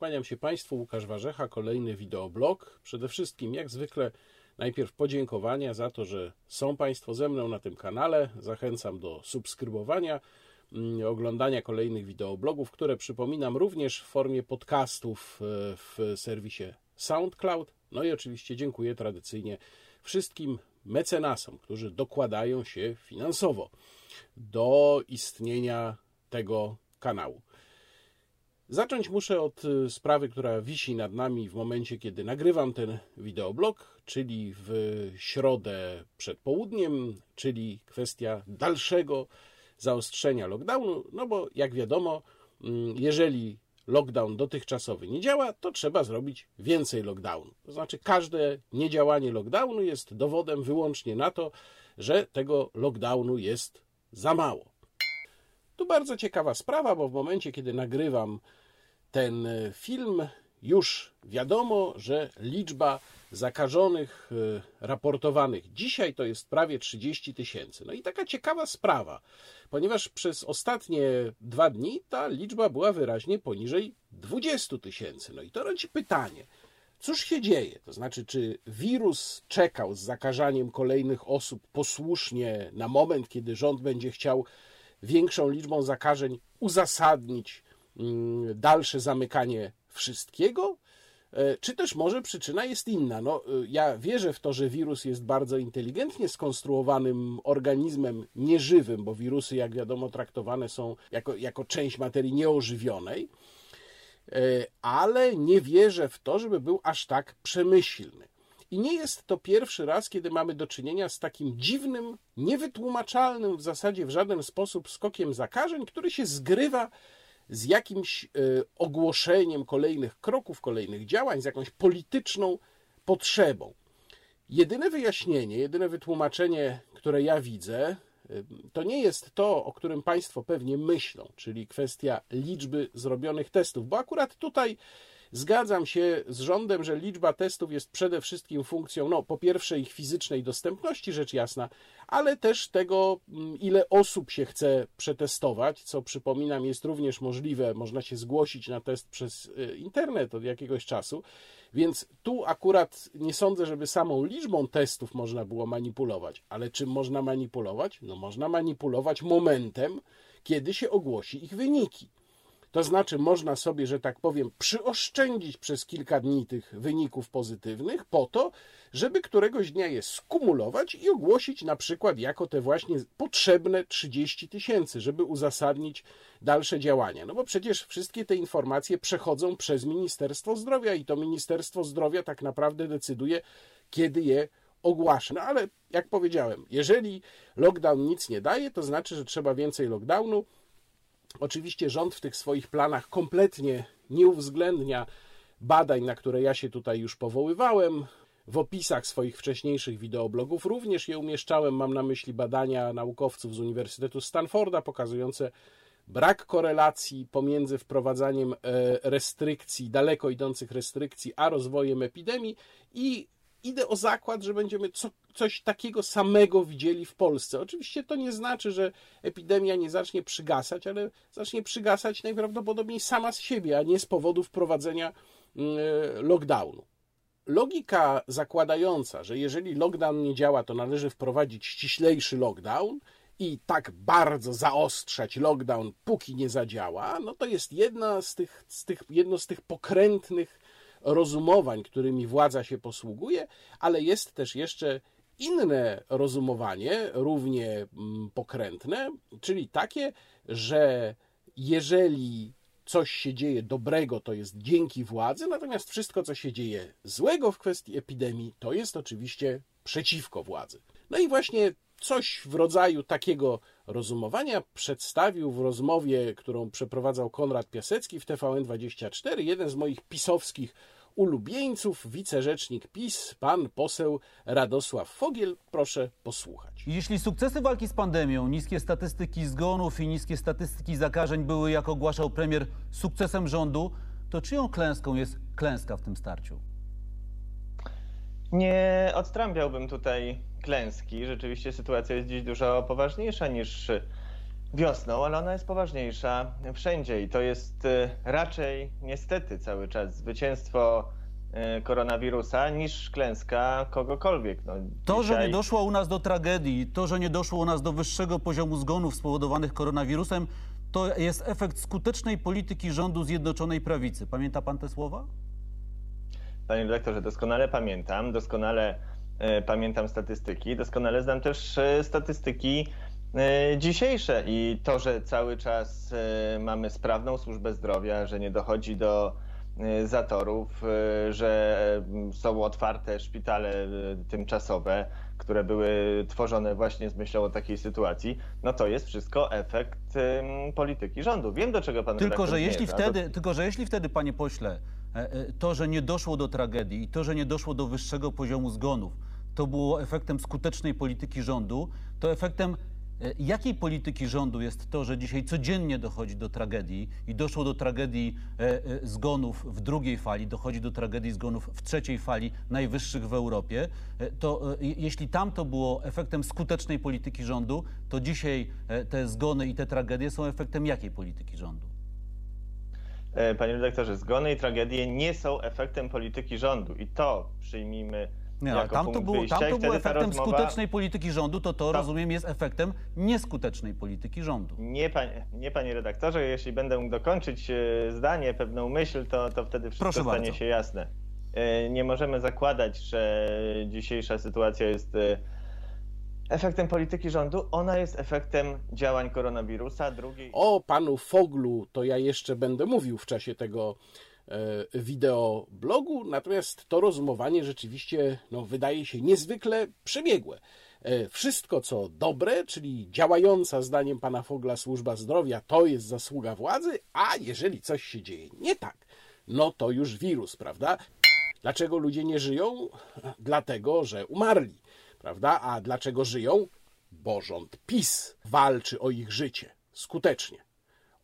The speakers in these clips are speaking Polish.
Kłaniam się Państwu, Łukasz Warzecha, kolejny wideoblog. Przede wszystkim, jak zwykle, najpierw podziękowania za to, że są Państwo ze mną na tym kanale. Zachęcam do subskrybowania, mm, oglądania kolejnych wideoblogów, które przypominam również w formie podcastów e, w serwisie SoundCloud. No i oczywiście dziękuję tradycyjnie wszystkim mecenasom, którzy dokładają się finansowo do istnienia tego kanału. Zacząć muszę od y, sprawy, która wisi nad nami w momencie, kiedy nagrywam ten wideoblog, czyli w środę przed południem, czyli kwestia dalszego zaostrzenia lockdownu, no bo jak wiadomo, mm, jeżeli lockdown dotychczasowy nie działa, to trzeba zrobić więcej lockdownu. To znaczy, każde niedziałanie lockdownu jest dowodem wyłącznie na to, że tego lockdownu jest za mało. Tu bardzo ciekawa sprawa, bo w momencie, kiedy nagrywam ten e, film, już wiadomo, że liczba zakażonych e, raportowanych dzisiaj to jest prawie 30 tysięcy. No i taka ciekawa sprawa, ponieważ przez ostatnie dwa dni ta liczba była wyraźnie poniżej 20 tysięcy. No i to rodzi pytanie. Cóż się dzieje? To znaczy, czy wirus czekał z zakażaniem kolejnych osób posłusznie na moment, kiedy rząd będzie chciał większą liczbą zakażeń uzasadnić dalsze zamykanie wszystkiego? E, czy też może przyczyna jest inna? No, e, ja wierzę w to, że wirus jest bardzo inteligentnie skonstruowanym organizmem nieżywym, bo wirusy, jak wiadomo, traktowane są jako, jako część materii nieożywionej, e, ale nie wierzę w to, żeby był aż tak przemyślny. I nie jest to pierwszy raz, kiedy mamy do czynienia z takim dziwnym, niewytłumaczalnym w zasadzie w żaden sposób skokiem zakażeń, który się zgrywa z jakimś e, ogłoszeniem kolejnych kroków, kolejnych działań, z jakąś polityczną potrzebą. Jedyne wyjaśnienie, jedyne wytłumaczenie, które ja widzę, e, to nie jest to, o którym Państwo pewnie myślą, czyli kwestia liczby zrobionych testów, bo akurat tutaj Zgadzam się z rządem, że liczba testów jest przede wszystkim funkcją, no, po pierwsze ich fizycznej dostępności, rzecz jasna, ale też tego, mm, ile osób się chce przetestować, co przypominam jest również możliwe, można się zgłosić na test przez y, internet od jakiegoś czasu, więc tu akurat nie sądzę, żeby samą liczbą testów można było manipulować, ale czym można manipulować? No, można manipulować momentem, kiedy się ogłosi ich wyniki. To znaczy, można sobie, że tak powiem, przyoszczędzić przez kilka dni tych wyników pozytywnych, po to, żeby któregoś dnia je skumulować i ogłosić na przykład jako te właśnie potrzebne 30 tysięcy, żeby uzasadnić dalsze działania. No bo przecież wszystkie te informacje przechodzą przez Ministerstwo Zdrowia i to Ministerstwo Zdrowia tak naprawdę decyduje, kiedy je ogłasza. No ale jak powiedziałem, jeżeli lockdown nic nie daje, to znaczy, że trzeba więcej lockdownu Oczywiście rząd w tych swoich planach kompletnie nie uwzględnia badań, na które ja się tutaj już powoływałem. W opisach swoich wcześniejszych wideoblogów również je umieszczałem. Mam na myśli badania naukowców z Uniwersytetu Stanforda pokazujące brak korelacji pomiędzy wprowadzaniem e, restrykcji, daleko idących restrykcji, a rozwojem epidemii i idę o zakład, że będziemy co, coś takiego samego widzieli w Polsce. Oczywiście to nie znaczy, że epidemia nie zacznie przygasać, ale zacznie przygasać najprawdopodobniej sama z siebie, a nie z powodu wprowadzenia mm, e, lockdownu. Logika zakładająca, że jeżeli lockdown nie działa, to należy wprowadzić ściślejszy lockdown i tak bardzo zaostrzać lockdown, póki nie zadziała, no to jest jedna z tych, z tych, jedno z tych pokrętnych rozumowań, którymi władza się posługuje, ale jest też jeszcze inne rozumowanie, równie mm, pokrętne, czyli takie, że jeżeli coś się dzieje dobrego, to jest dzięki władzy, natomiast wszystko, co się dzieje złego w kwestii epidemii, to jest oczywiście przeciwko władzy. No i właśnie coś w rodzaju takiego rozumowania przedstawił w rozmowie, którą przeprowadzał Konrad Piasecki w TVN24, jeden z moich pisowskich ulubieńców, wicerzecznik PiS, pan poseł Radosław Fogiel. Proszę posłuchać. Jeśli sukcesy walki z pandemią, niskie statystyki zgonów i niskie statystyki zakażeń były, jak ogłaszał premier, sukcesem rządu, to czyją klęską jest klęska w tym starciu? Nie odtrąbiałbym tutaj klęski. Rzeczywiście sytuacja jest dziś dużo poważniejsza niż wiosną, ale ona jest poważniejsza wszędzie i to jest y, raczej niestety cały czas zwycięstwo y, koronawirusa niż klęska kogokolwiek. No, To, że dzisiaj- nie doszło u nas do tragedii, to, że nie doszło u nas do wyższego poziomu zgonów spowodowanych koronawirusem, to jest efekt skutecznej polityki rządu Zjednoczonej Prawicy. Pamięta pan te słowa? Panie redaktorze, doskonale pamiętam, doskonale e, pamiętam statystyki, doskonale znam też e, statystyki e, dzisiejsze i to, że cały czas mamy sprawną służbę zdrowia, że nie dochodzi do zatorów, że e, są otwarte szpitale tymczasowe, które były tworzone właśnie z myślą o takiej sytuacji, no to jest wszystko efekt polityki rządu. Wiem, do czego pan Tylko że, jeśli zmierza. wtedy, tylko, że jeśli wtedy, panie pośle, to, że nie doszło do tragedii i to, że nie doszło do wyższego poziomu zgonów, to było efektem skutecznej polityki rządu, to efektem e, jakiej polityki rządu jest to, że dzisiaj codziennie dochodzi do tragedii i doszło do tragedii e, e, zgonów w drugiej fali, dochodzi do tragedii zgonów w trzeciej fali, najwyższych w Europie, e, to e, je- jeśli tam to było efektem skutecznej polityki rządu, to dzisiaj e, te zgony i te tragedie są efektem jakiej polityki rządu? E, Panie redaktorze, zgony i tragedie nie są efektem polityki rządu i to przyjmijmy Nie, jako tam to wyjścia tam to było efektem rozmowa- skutecznej polityki rządu, to to, Tak. rozumiem, jest efektem nieskutecznej polityki rządu. Nie, panie, nie, panie redaktorze, jeśli będę mógł dokończyć e, zdanie, pewną myśl, to, to wtedy wszystko Proszę stanie bardzo. się jasne. E, Nie możemy zakładać, że dzisiejsza sytuacja jest efektem polityki rządu. Ona jest efektem działań koronawirusa. Drugiej... O panu Foglu to ja jeszcze będę mówił w czasie tego e, wideoblogu, natomiast to rozumowanie rzeczywiście no, wydaje się niezwykle przebiegłe. E, Wszystko co dobre, czyli działająca zdaniem pana Fogla służba zdrowia, to jest zasługa władzy, a jeżeli coś się dzieje nie tak, no to już wirus, prawda? Dlaczego ludzie nie żyją? Dlatego, że umarli, prawda? A dlaczego żyją? Bo rząd PiS walczy o ich życie skutecznie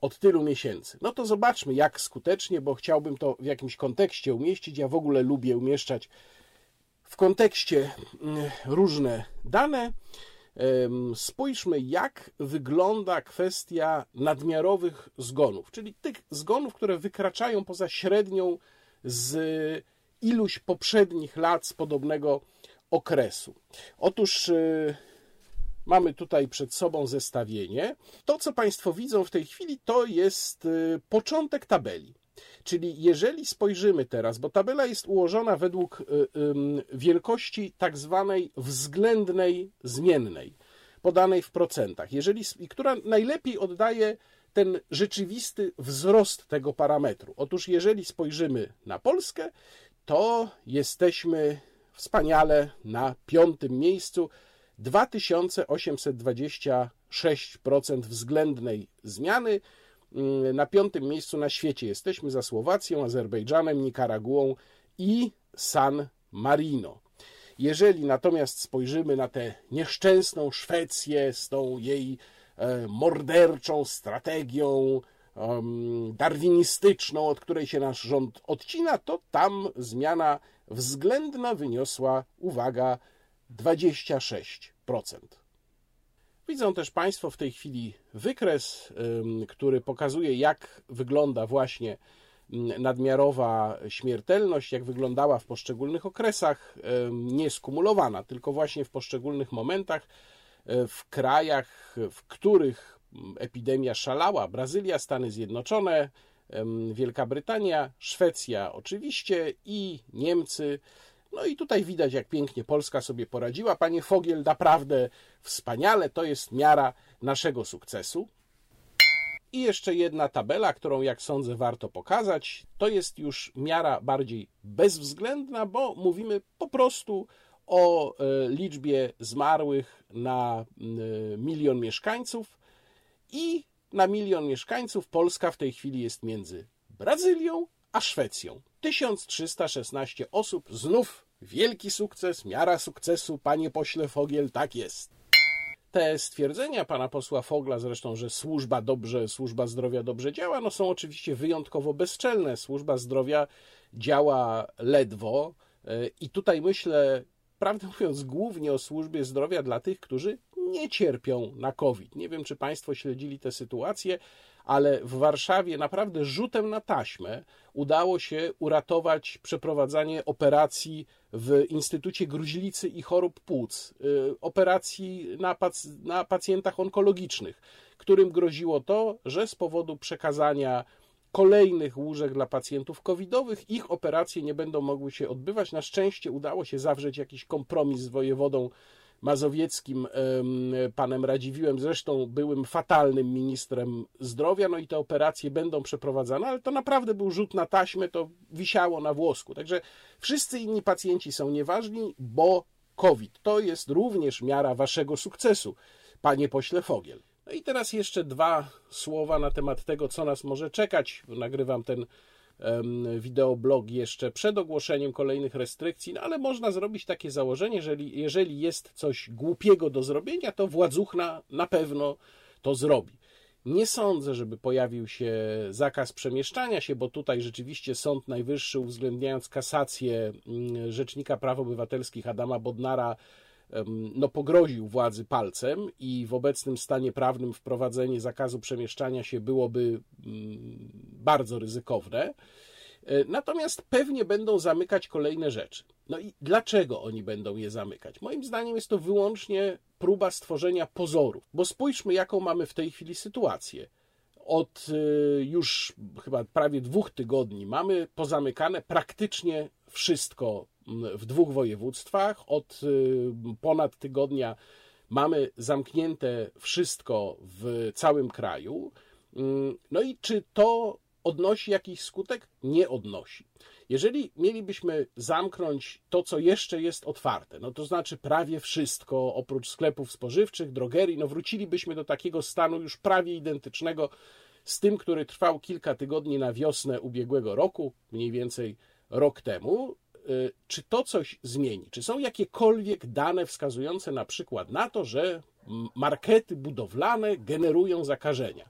od tylu miesięcy. No to zobaczmy, jak skutecznie, bo chciałbym to w jakimś kontekście umieścić. Ja w ogóle lubię umieszczać w kontekście mm, różne dane. Spójrzmy, jak wygląda kwestia nadmiarowych zgonów, czyli tych zgonów, które wykraczają poza średnią z iluś poprzednich lat z podobnego okresu. Otóż y, Mamy tutaj przed sobą zestawienie. To, co Państwo widzą w tej chwili, to jest y, początek tabeli. Czyli jeżeli spojrzymy teraz, bo tabela jest ułożona według y, wielkości tak zwanej względnej zmiennej, podanej w procentach, jeżeli, która najlepiej oddaje ten rzeczywisty wzrost tego parametru. Otóż jeżeli spojrzymy na Polskę, to jesteśmy wspaniale na piątym miejscu 2826% względnej zmiany. Mm, Na piątym miejscu na świecie jesteśmy za Słowacją, Azerbejdżanem, Nikaraguą i San Marino. Jeżeli natomiast spojrzymy na tę nieszczęsną Szwecję z tą jej e, morderczą strategią darwinistyczną, od której się nasz rząd odcina, to tam zmiana względna wyniosła, uwaga, 26%. Widzą też Państwo w tej chwili wykres, który pokazuje, jak wygląda właśnie nadmiarowa śmiertelność, jak wyglądała w poszczególnych okresach, nie skumulowana, tylko właśnie w poszczególnych momentach, y, w krajach, w których epidemia szalała Brazylia, Stany Zjednoczone, Wielka Brytania, Szwecja oczywiście i Niemcy. No i tutaj widać, jak pięknie Polska sobie poradziła. Panie Fogiel, naprawdę wspaniale, to jest miara naszego sukcesu. I jeszcze jedna tabela, którą jak sądzę warto pokazać. To jest już miara bardziej bezwzględna, bo mówimy po prostu o e, liczbie zmarłych na e, milion mieszkańców i na milion mieszkańców Polska w tej chwili jest między Brazylią a Szwecją. 1316 osób, znów wielki sukces, miara sukcesu, panie pośle Fogiel, tak jest. Te stwierdzenia pana posła Fogla, zresztą, że służba dobrze, służba zdrowia dobrze działa, no są oczywiście wyjątkowo bezczelne. Służba zdrowia działa ledwo e, i tutaj myślę, prawdę mówiąc, głównie o służbie zdrowia dla tych, którzy nie cierpią na COVID. Nie wiem, czy Państwo śledzili tę sytuację, ale w Warszawie naprawdę rzutem na taśmę udało się uratować przeprowadzanie operacji w Instytucie Gruźlicy i Chorób Płuc, y, operacji na, pac na pacjentach onkologicznych, którym groziło to, że z powodu przekazania kolejnych łóżek dla pacjentów covidowych ich operacje nie będą mogły się odbywać. Na szczęście udało się zawrzeć jakiś kompromis z wojewodą mazowieckim, panem Radziwiłem, zresztą byłym fatalnym ministrem zdrowia, no i te operacje będą przeprowadzane, ale to naprawdę był rzut na taśmę, to wisiało na włosku. Także wszyscy inni pacjenci są nieważni, bo COVID to jest również miara waszego sukcesu, panie pośle Fogiel. No i teraz jeszcze dwa słowa na temat tego, co nas może czekać. Nagrywam ten wideoblog jeszcze przed ogłoszeniem kolejnych restrykcji, no ale można zrobić takie założenie, że jeżeli, jest coś głupiego do zrobienia, to władzuchna na pewno to zrobi. Nie sądzę, żeby pojawił się zakaz przemieszczania się, bo tutaj rzeczywiście Sąd Najwyższy, uwzględniając kasację mm, Rzecznika Praw Obywatelskich Adama Bodnara, no, pogroził władzy palcem i w obecnym stanie prawnym wprowadzenie zakazu przemieszczania się byłoby mm, bardzo ryzykowne. E, natomiast pewnie będą zamykać kolejne rzeczy. No i dlaczego oni będą je zamykać? Moim zdaniem jest to wyłącznie próba stworzenia pozorów, bo spójrzmy, jaką mamy w tej chwili sytuację. Od e, już chyba prawie dwóch tygodni mamy pozamykane praktycznie wszystko w dwóch województwach. Od y, ponad tygodnia mamy zamknięte wszystko w całym kraju. Mm, no i czy to odnosi jakiś skutek? Nie odnosi. Jeżeli mielibyśmy zamknąć to, co jeszcze jest otwarte, no to znaczy prawie wszystko, oprócz sklepów spożywczych, drogerii, no wrócilibyśmy do takiego stanu już prawie identycznego z tym, który trwał kilka tygodni na wiosnę ubiegłego roku, mniej więcej rok temu, czy to coś zmieni? Czy są jakiekolwiek dane wskazujące na przykład na to, że markety budowlane generują zakażenia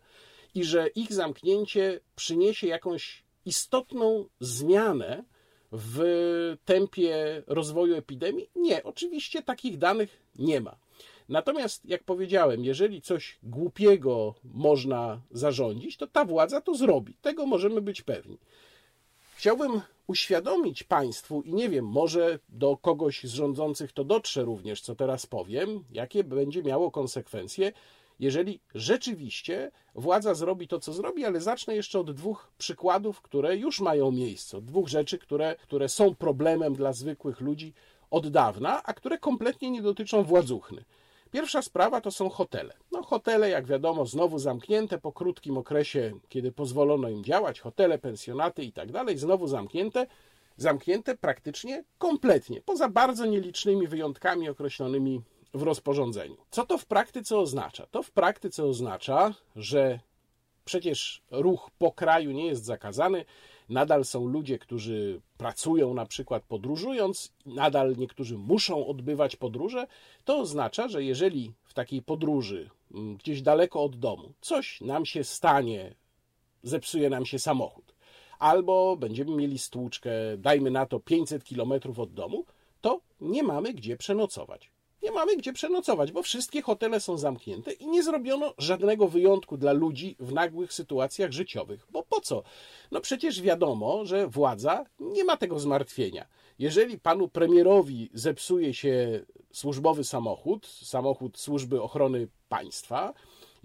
i że ich zamknięcie przyniesie jakąś istotną zmianę w tempie rozwoju epidemii? Nie, oczywiście takich danych nie ma. Natomiast, jak powiedziałem, jeżeli coś głupiego można zarządzić, to ta władza to zrobi. Tego możemy być pewni. Chciałbym uświadomić Państwu, i nie wiem, może do kogoś z rządzących to dotrze również, co teraz powiem, jakie będzie miało konsekwencje, jeżeli rzeczywiście władza zrobi to, co zrobi, ale zacznę jeszcze od dwóch przykładów, które już mają miejsce, od dwóch rzeczy, które, które są problemem dla zwykłych ludzi od dawna, a które kompletnie nie dotyczą władzuchny. Pierwsza sprawa to są hotele. No, hotele, jak wiadomo, znowu zamknięte po krótkim okresie, kiedy pozwolono im działać, hotele, pensjonaty i tak dalej, znowu zamknięte, zamknięte praktycznie kompletnie, poza bardzo nielicznymi wyjątkami określonymi w rozporządzeniu. Co to w praktyce oznacza? To w praktyce oznacza, że przecież ruch po kraju nie jest zakazany, nadal są ludzie, którzy pracują na przykład podróżując, nadal niektórzy muszą odbywać podróże, to oznacza, że jeżeli w takiej podróży mm, gdzieś daleko od domu coś nam się stanie, zepsuje nam się samochód, albo będziemy mieli stłuczkę, dajmy na to 500 kilometrów od domu, to nie mamy gdzie przenocować nie mamy gdzie przenocować, bo wszystkie hotele są zamknięte i nie zrobiono żadnego wyjątku dla ludzi w nagłych sytuacjach życiowych. Bo po co? No przecież wiadomo, że władza nie ma tego zmartwienia. Jeżeli panu premierowi zepsuje się służbowy samochód, samochód służby ochrony państwa,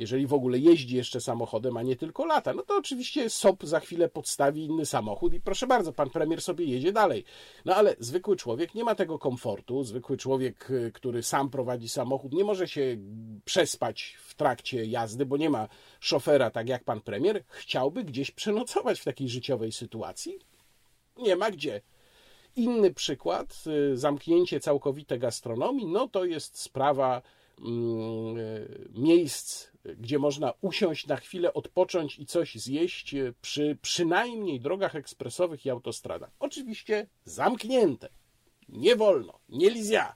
jeżeli w ogóle jeździ jeszcze samochodem, a nie tylko lata, no to oczywiście SOP za chwilę podstawi inny samochód i proszę bardzo, pan premier sobie jedzie dalej. No ale zwykły człowiek nie ma tego komfortu, zwykły człowiek, y, który sam prowadzi samochód, nie może się przespać w trakcie jazdy, bo nie ma szofera, tak jak pan premier, chciałby gdzieś przenocować w takiej życiowej sytuacji? Nie ma gdzie. Inny przykład, y, zamknięcie całkowite gastronomii, no to jest sprawa miejsc gdzie można usiąść na chwilę, odpocząć i coś zjeść przy przynajmniej drogach ekspresowych i autostradach. Oczywiście zamknięte. Nie wolno, nie lizja,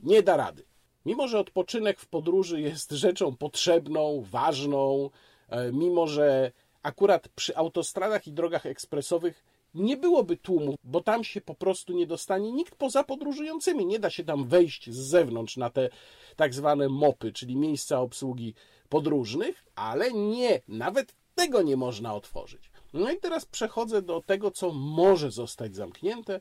nie da rady. Mimo, że odpoczynek w podróży jest rzeczą potrzebną, ważną, e, mimo, że akurat przy autostradach i drogach ekspresowych nie byłoby tłumu, bo tam się po prostu nie dostanie nikt poza podróżującymi. Nie da się tam wejść z zewnątrz na te tak zwane mopy, czyli miejsca obsługi podróżnych, ale nie, nawet tego nie można otworzyć. No i teraz przechodzę do tego, co może zostać zamknięte,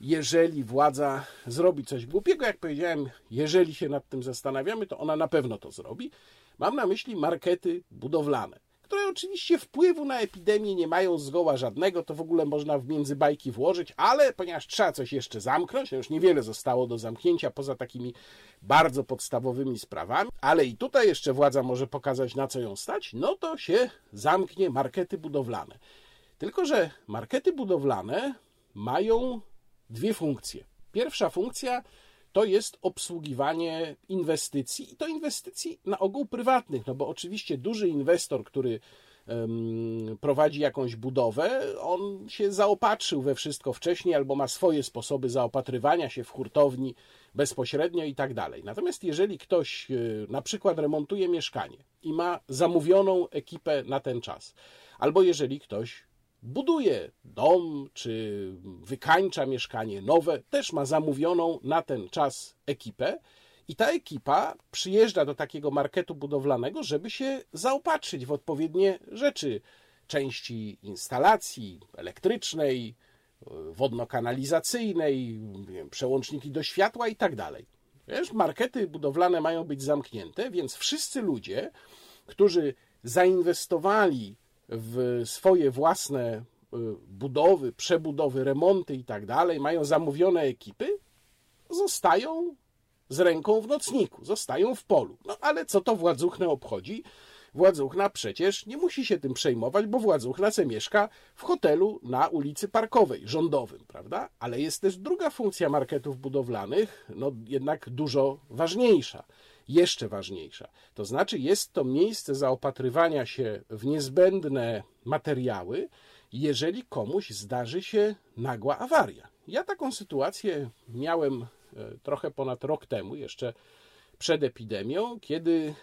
jeżeli władza zrobi coś głupiego. Jak powiedziałem, jeżeli się nad tym zastanawiamy, to ona na pewno to zrobi. Mam na myśli markety budowlane które oczywiście wpływu na epidemię nie mają zgoła żadnego, to w ogóle można w międzybajki włożyć, ale ponieważ trzeba coś jeszcze zamknąć, no już niewiele zostało do zamknięcia poza takimi bardzo podstawowymi sprawami, ale i tutaj jeszcze władza może pokazać na co ją stać, no to się zamknie markety budowlane. Tylko, że markety budowlane mają dwie funkcje. Pierwsza funkcja to jest obsługiwanie inwestycji i to inwestycji na ogół prywatnych, no bo oczywiście duży inwestor, który prowadzi jakąś budowę, on się zaopatrzył we wszystko wcześniej albo ma swoje sposoby zaopatrywania się w hurtowni bezpośrednio i tak dalej. Natomiast jeżeli ktoś e, na przykład remontuje mieszkanie i ma zamówioną ekipę na ten czas, albo jeżeli ktoś buduje dom czy wykańcza mieszkanie nowe, też ma zamówioną na ten czas ekipę. I ta ekipa przyjeżdża do takiego marketu budowlanego, żeby się zaopatrzyć w odpowiednie rzeczy, części instalacji elektrycznej, wodno-kanalizacyjnej, przełączniki do światła i tak dalej. Wiesz, markety budowlane mają być zamknięte, więc wszyscy ludzie, którzy zainwestowali w swoje własne y, budowy, przebudowy, remonty i tak dalej, mają zamówione ekipy, zostają z ręką w nocniku, zostają w polu. No ale co to władzuchnę obchodzi? Władzuchna przecież nie musi się tym przejmować, bo władzuchna se mieszka w hotelu na ulicy Parkowej, rządowym, prawda? Ale jest też druga funkcja marketów budowlanych, no jednak dużo ważniejsza jeszcze ważniejsza. To znaczy, jest to miejsce zaopatrywania się w niezbędne materiały, jeżeli komuś zdarzy się nagła awaria. Ja taką sytuację miałem e, trochę ponad rok temu, jeszcze przed epidemią, kiedy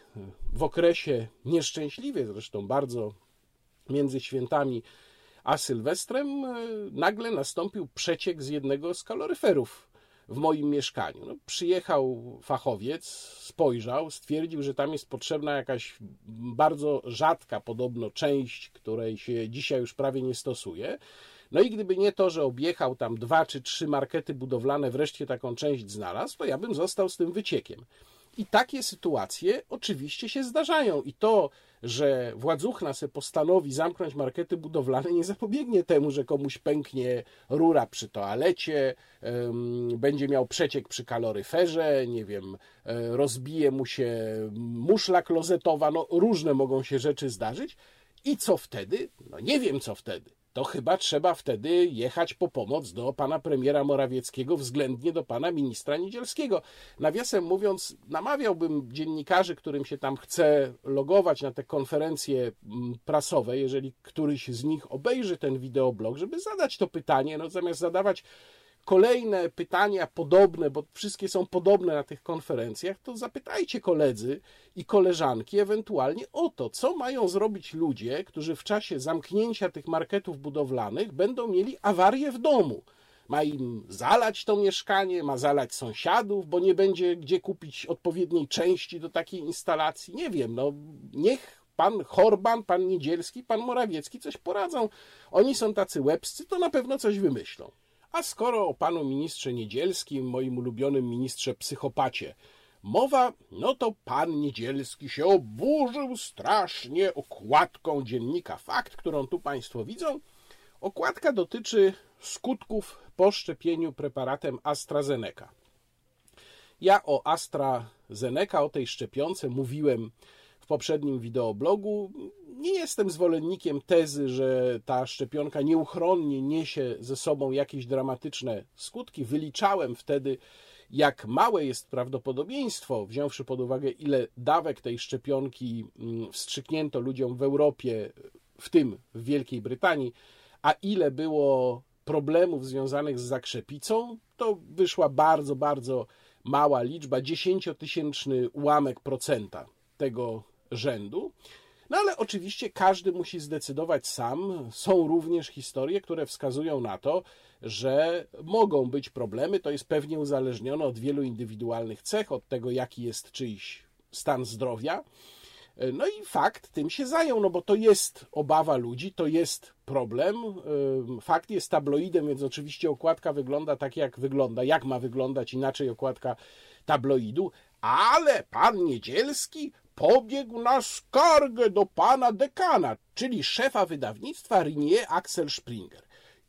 w okresie nieszczęśliwie, zresztą bardzo między świętami a Sylwestrem, e, nagle nastąpił przeciek z jednego z kaloryferów w moim mieszkaniu. No, przyjechał fachowiec, spojrzał, stwierdził, że tam jest potrzebna jakaś bardzo rzadka podobno część, której się dzisiaj już prawie nie stosuje. No i gdyby nie to, że objechał tam dwa czy trzy markety budowlane, wreszcie taką część znalazł, to ja bym został z tym wyciekiem. I takie sytuacje oczywiście się zdarzają. I to, że władzuchna se postanowi zamknąć markety budowlane, nie zapobiegnie temu, że komuś pęknie rura przy toalecie, będzie miał przeciek przy kaloryferze, nie wiem, e, rozbije mu się muszla klozetowa, no różne mogą się rzeczy zdarzyć. I co wtedy? No nie wiem, co wtedy to chyba trzeba wtedy jechać po pomoc do pana premiera Morawieckiego, względnie do pana ministra Niedzielskiego. Nawiasem mówiąc, namawiałbym dziennikarzy, którym się tam chce logować na te konferencje mm, prasowe, jeżeli któryś z nich obejrzy ten wideoblog, żeby zadać to pytanie, no zamiast zadawać kolejne pytania podobne, bo wszystkie są podobne na tych konferencjach, to zapytajcie koledzy i koleżanki ewentualnie o to, co mają zrobić ludzie, którzy w czasie zamknięcia tych marketów budowlanych będą mieli awarię w domu. Ma im zalać to mieszkanie, ma zalać sąsiadów, bo nie będzie gdzie kupić odpowiedniej części do takiej instalacji. Nie wiem, no niech pan Horban, pan Niedzielski, pan Morawiecki coś poradzą. Oni są tacy łebscy, to na pewno coś wymyślą. A skoro o panu ministrze Niedzielskim, moim ulubionym ministrze psychopacie, mowa, no to pan Niedzielski się oburzył strasznie okładką dziennika Fakt, którą tu państwo widzą. Okładka dotyczy skutków po szczepieniu preparatem AstraZeneca. Ja o AstraZeneca, o tej szczepionce mówiłem w poprzednim wideoblogu. Nie jestem zwolennikiem tezy, że ta szczepionka nieuchronnie niesie ze sobą jakieś dramatyczne skutki. Wyliczałem wtedy, jak małe jest prawdopodobieństwo, wziąwszy pod uwagę, ile dawek tej szczepionki mm, wstrzyknięto ludziom w Europie, w tym w Wielkiej Brytanii, a ile było problemów związanych z zakrzepicą, to wyszła bardzo, bardzo mała liczba, dziesięciotysięczny ułamek procenta tego rzędu. No ale oczywiście każdy musi zdecydować sam. Są również historie, które wskazują na to, że mogą być problemy. To jest pewnie uzależnione od wielu indywidualnych cech, od tego, jaki jest czyjś stan zdrowia. No i fakt tym się zajął, no bo to jest obawa ludzi, to jest problem. Fakt jest tabloidem, więc oczywiście okładka wygląda tak, jak wygląda. Jak ma wyglądać inaczej okładka tabloidu? Ale pan Niedzielski pobiegł na skargę do pana dekana, czyli szefa wydawnictwa Rinier Axel Springer.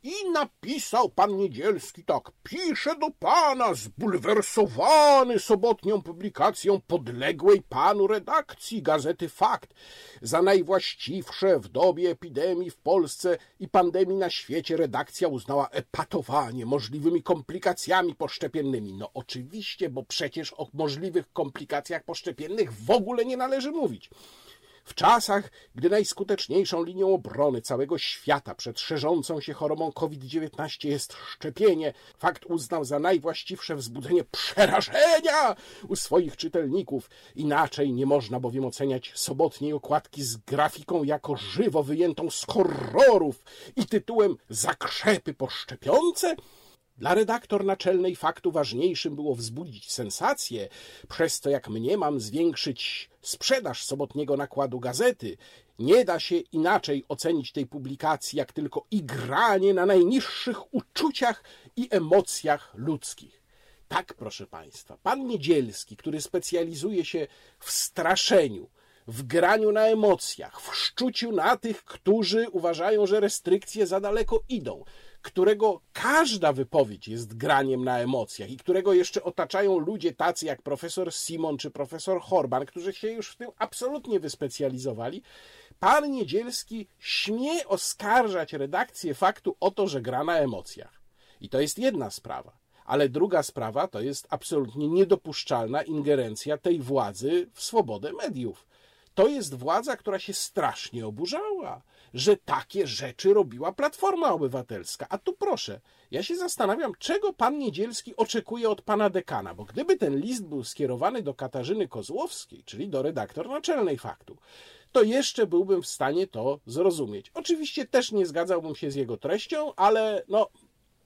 I napisał pan Niedzielski tak, pisze do pana, zbulwersowany sobotnią publikacją podległej panu redakcji Gazety Fakt, za najwłaściwsze w dobie epidemii w Polsce i pandemii na świecie redakcja uznała epatowanie możliwymi komplikacjami poszczepiennymi. No oczywiście, bo przecież o możliwych komplikacjach poszczepiennych w ogóle nie należy mówić. W czasach, gdy najskuteczniejszą linią obrony całego świata przed szerzącą się chorobą COVID-19 jest szczepienie, fakt uznał za najwłaściwsze wzbudzenie przerażenia u swoich czytelników. Inaczej nie można bowiem oceniać sobotniej okładki z grafiką jako żywo wyjętą z horrorów i tytułem Zakrzepy poszczepiące, dla redaktor naczelnej faktu ważniejszym było wzbudzić sensację, przez co, jak mniemam, zwiększyć sprzedaż sobotniego nakładu gazety. Nie da się inaczej ocenić tej publikacji, jak tylko igranie na najniższych uczuciach i emocjach ludzkich. Tak, proszę Państwa, pan Niedzielski, który specjalizuje się w straszeniu, w graniu na emocjach, w szczuciu na tych, którzy uważają, że restrykcje za daleko idą, którego każda wypowiedź jest graniem na emocjach i którego jeszcze otaczają ludzie tacy jak profesor Simon czy profesor Horban, którzy się już w tym absolutnie wyspecjalizowali, pan Niedzielski śmie oskarżać redakcję faktu o to, że gra na emocjach. I to jest jedna sprawa. Ale druga sprawa to jest absolutnie niedopuszczalna ingerencja tej władzy w swobodę mediów. To jest władza, która się strasznie oburzała że takie rzeczy robiła Platforma Obywatelska. A tu proszę, ja się zastanawiam, czego pan Niedzielski oczekuje od pana dekana, bo gdyby ten list był skierowany do Katarzyny Kozłowskiej, czyli do redaktor naczelnej faktu, to jeszcze byłbym w stanie to zrozumieć. Oczywiście też nie zgadzałbym się z jego treścią, ale no,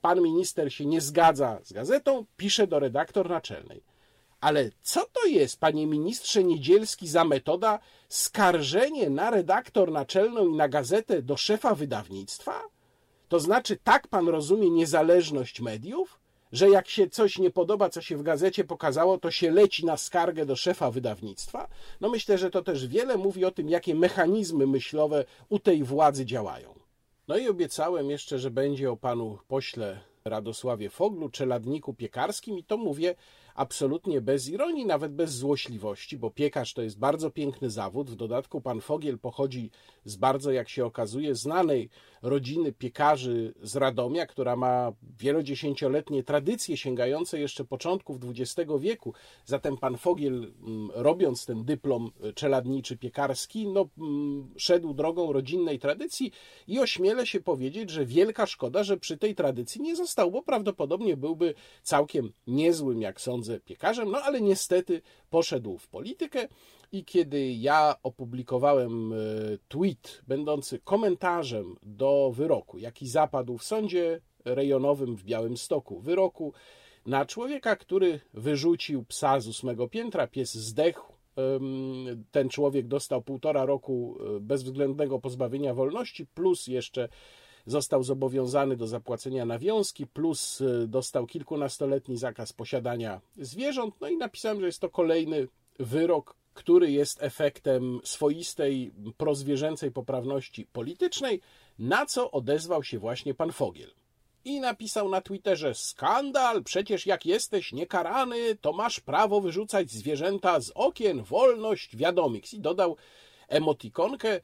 pan minister się nie zgadza z gazetą, pisze do redaktor naczelnej. Ale co to jest, panie ministrze Niedzielski, za metoda skarżenie na redaktor naczelną i na gazetę do szefa wydawnictwa? To znaczy, tak pan rozumie niezależność mediów? Że jak się coś nie podoba, co się w gazecie pokazało, to się leci na skargę do szefa wydawnictwa? No myślę, że to też wiele mówi o tym, jakie mechanizmy myślowe u tej władzy działają. No i obiecałem jeszcze, że będzie o panu pośle Radosławie Foglu, czeladniku piekarskim, i to mówię absolutnie bez ironii, nawet bez złośliwości, bo piekarz to jest bardzo piękny zawód. W dodatku pan Fogiel pochodzi z bardzo, jak się okazuje, znanej rodziny piekarzy z Radomia, która ma wielodziesięcioletnie tradycje sięgające jeszcze początków XX wieku. Zatem pan Fogiel, mm, robiąc ten dyplom czeladniczy piekarski, no, mm, szedł drogą rodzinnej tradycji i ośmielę się powiedzieć, że wielka szkoda, że przy tej tradycji nie został, bo prawdopodobnie byłby całkiem niezłym, jak sądzę, piekarzem, no ale niestety poszedł w politykę i kiedy ja opublikowałem e, tweet będący komentarzem do wyroku, jaki zapadł w sądzie rejonowym w Białymstoku, wyroku na człowieka, który wyrzucił psa z ósmego piętra, pies zdechł, ten człowiek dostał półtora roku e, bezwzględnego pozbawienia wolności, plus jeszcze został zobowiązany do zapłacenia nawiązki, plus e, dostał kilkunastoletni zakaz posiadania zwierząt. No i napisałem, że jest to kolejny wyrok, który jest efektem swoistej prozwierzęcej poprawności politycznej, na co odezwał się właśnie pan Fogiel. I napisał na Twitterze: Skandal, przecież jak jesteś niekarany, to masz prawo wyrzucać zwierzęta z okien, wolność, wiadomix. I dodał emotikonkę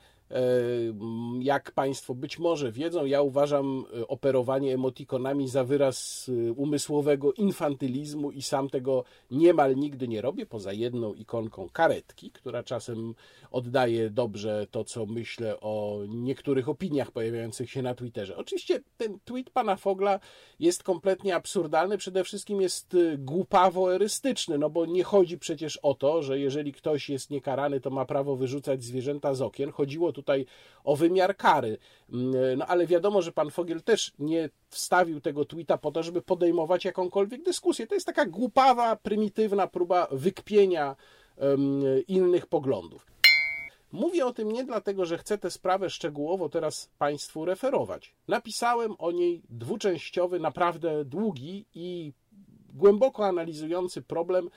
Jak Państwo być może wiedzą, ja uważam e, operowanie emotikonami za wyraz e, umysłowego infantylizmu i sam tego niemal nigdy nie robię, poza jedną ikonką karetki, która czasem oddaje dobrze to, co myślę o niektórych opiniach pojawiających się na Twitterze. Oczywiście ten tweet pana Fogla jest kompletnie absurdalny, przede wszystkim jest e, głupawo-erystyczny, no bo nie chodzi przecież o to, że jeżeli ktoś jest niekarany, to ma prawo wyrzucać zwierzęta z okien. Chodziło tutaj o wymiar kary. Mm, no ale wiadomo, że pan Fogiel też nie wstawił tego tweeta po to, żeby podejmować jakąkolwiek dyskusję. To jest taka głupawa, prymitywna próba wykpienia innych poglądów. Mówię o tym nie dlatego, że chcę tę sprawę szczegółowo teraz Państwu referować. Napisałem o niej dwuczęściowy, naprawdę długi i głęboko analizujący problem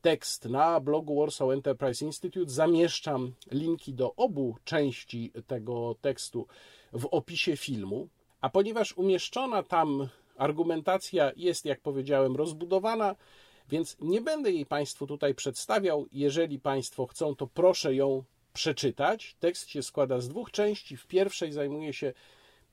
tekst na blogu Warsaw Enterprise Institute. Zamieszczam linki do obu części tego tekstu w opisie filmu. A ponieważ umieszczona tam argumentacja jest, jak powiedziałem, rozbudowana, więc nie będę jej Państwu tutaj przedstawiał. Jeżeli Państwo chcą, to proszę ją przeczytać. Tekst się składa z dwóch części. W pierwszej zajmuje się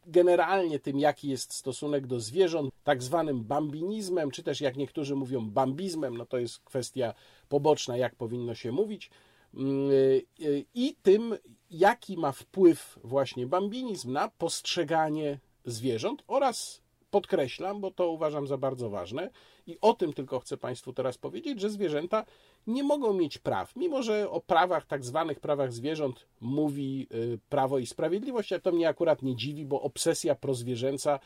generalnie tym, jaki jest stosunek do zwierząt, tak zwanym bambinizmem, czy też jak niektórzy mówią bambizmem, no to jest kwestia poboczna, jak powinno się mówić, mm, y, y, i tym, jaki ma wpływ właśnie bambinizm na postrzeganie zwierząt oraz podkreślam, bo to uważam za bardzo ważne i o tym tylko chcę Państwu teraz powiedzieć, że zwierzęta nie mogą mieć praw, mimo że o prawach, tak zwanych prawach zwierząt mówi y, Prawo i Sprawiedliwość, a to mnie akurat nie dziwi, bo obsesja prozwierzęca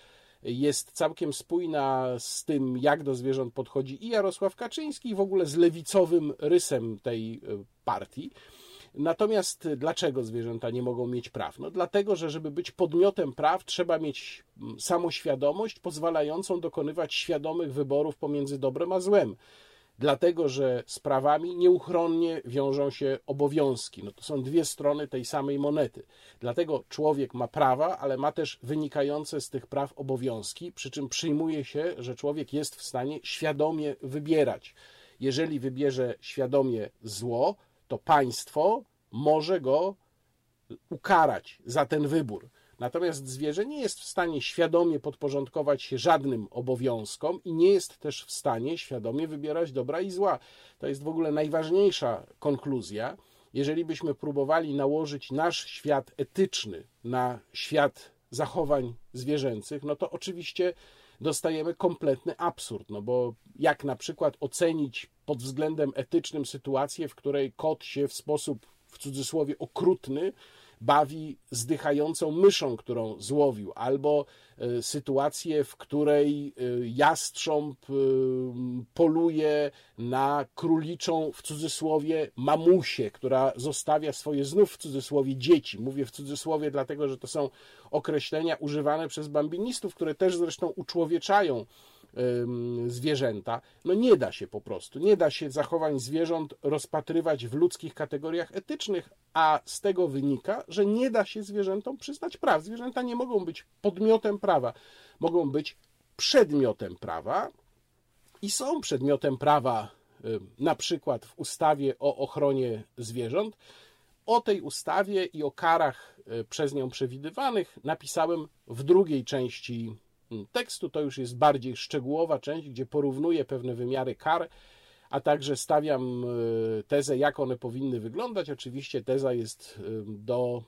jest całkiem spójna z tym, jak do zwierząt podchodzi i Jarosław Kaczyński, i w ogóle z lewicowym rysem tej y, partii. Natomiast dlaczego zwierzęta nie mogą mieć praw? No dlatego, że żeby być podmiotem praw, trzeba mieć mm, samoświadomość pozwalającą dokonywać świadomych wyborów pomiędzy dobrem a złem dlatego że z prawami nieuchronnie wiążą się obowiązki. No to są dwie strony tej samej monety. Dlatego człowiek ma prawa, ale ma też wynikające z tych praw obowiązki, przy czym przyjmuje się, że człowiek jest w stanie świadomie wybierać. Jeżeli wybierze świadomie zło, to państwo może go ukarać za ten wybór. Natomiast zwierzę nie jest w stanie świadomie podporządkować się żadnym obowiązkom i nie jest też w stanie świadomie wybierać dobra i zła. To jest w ogóle najważniejsza konkluzja. Jeżeli byśmy próbowali nałożyć nasz świat etyczny na świat zachowań zwierzęcych, no to oczywiście dostajemy kompletny absurd, no bo jak na przykład ocenić pod względem etycznym sytuację, w której kot się w sposób w cudzysłowie okrutny bawi zdychającą myszą, którą złowił, albo e, sytuację, w której e, jastrząb e, poluje na króliczą w cudzysłowie mamusię, która zostawia swoje znów w cudzysłowie dzieci. Mówię w cudzysłowie, dlatego że to są określenia używane przez bambinistów, które też zresztą uczłowieczają zwierzęta. No nie da się po prostu, nie da się zachowań zwierząt rozpatrywać w ludzkich kategoriach etycznych, a z tego wynika, że nie da się zwierzętom przyznać praw. Zwierzęta nie mogą być podmiotem prawa, mogą być przedmiotem prawa i są przedmiotem prawa na przykład w ustawie o ochronie zwierząt. O tej ustawie i o karach przez nią przewidywanych napisałem w drugiej części tekstu. To już jest bardziej szczegółowa część, gdzie porównuję pewne wymiary kar, a także stawiam e, tezę, jak one powinny wyglądać. Oczywiście teza jest e, do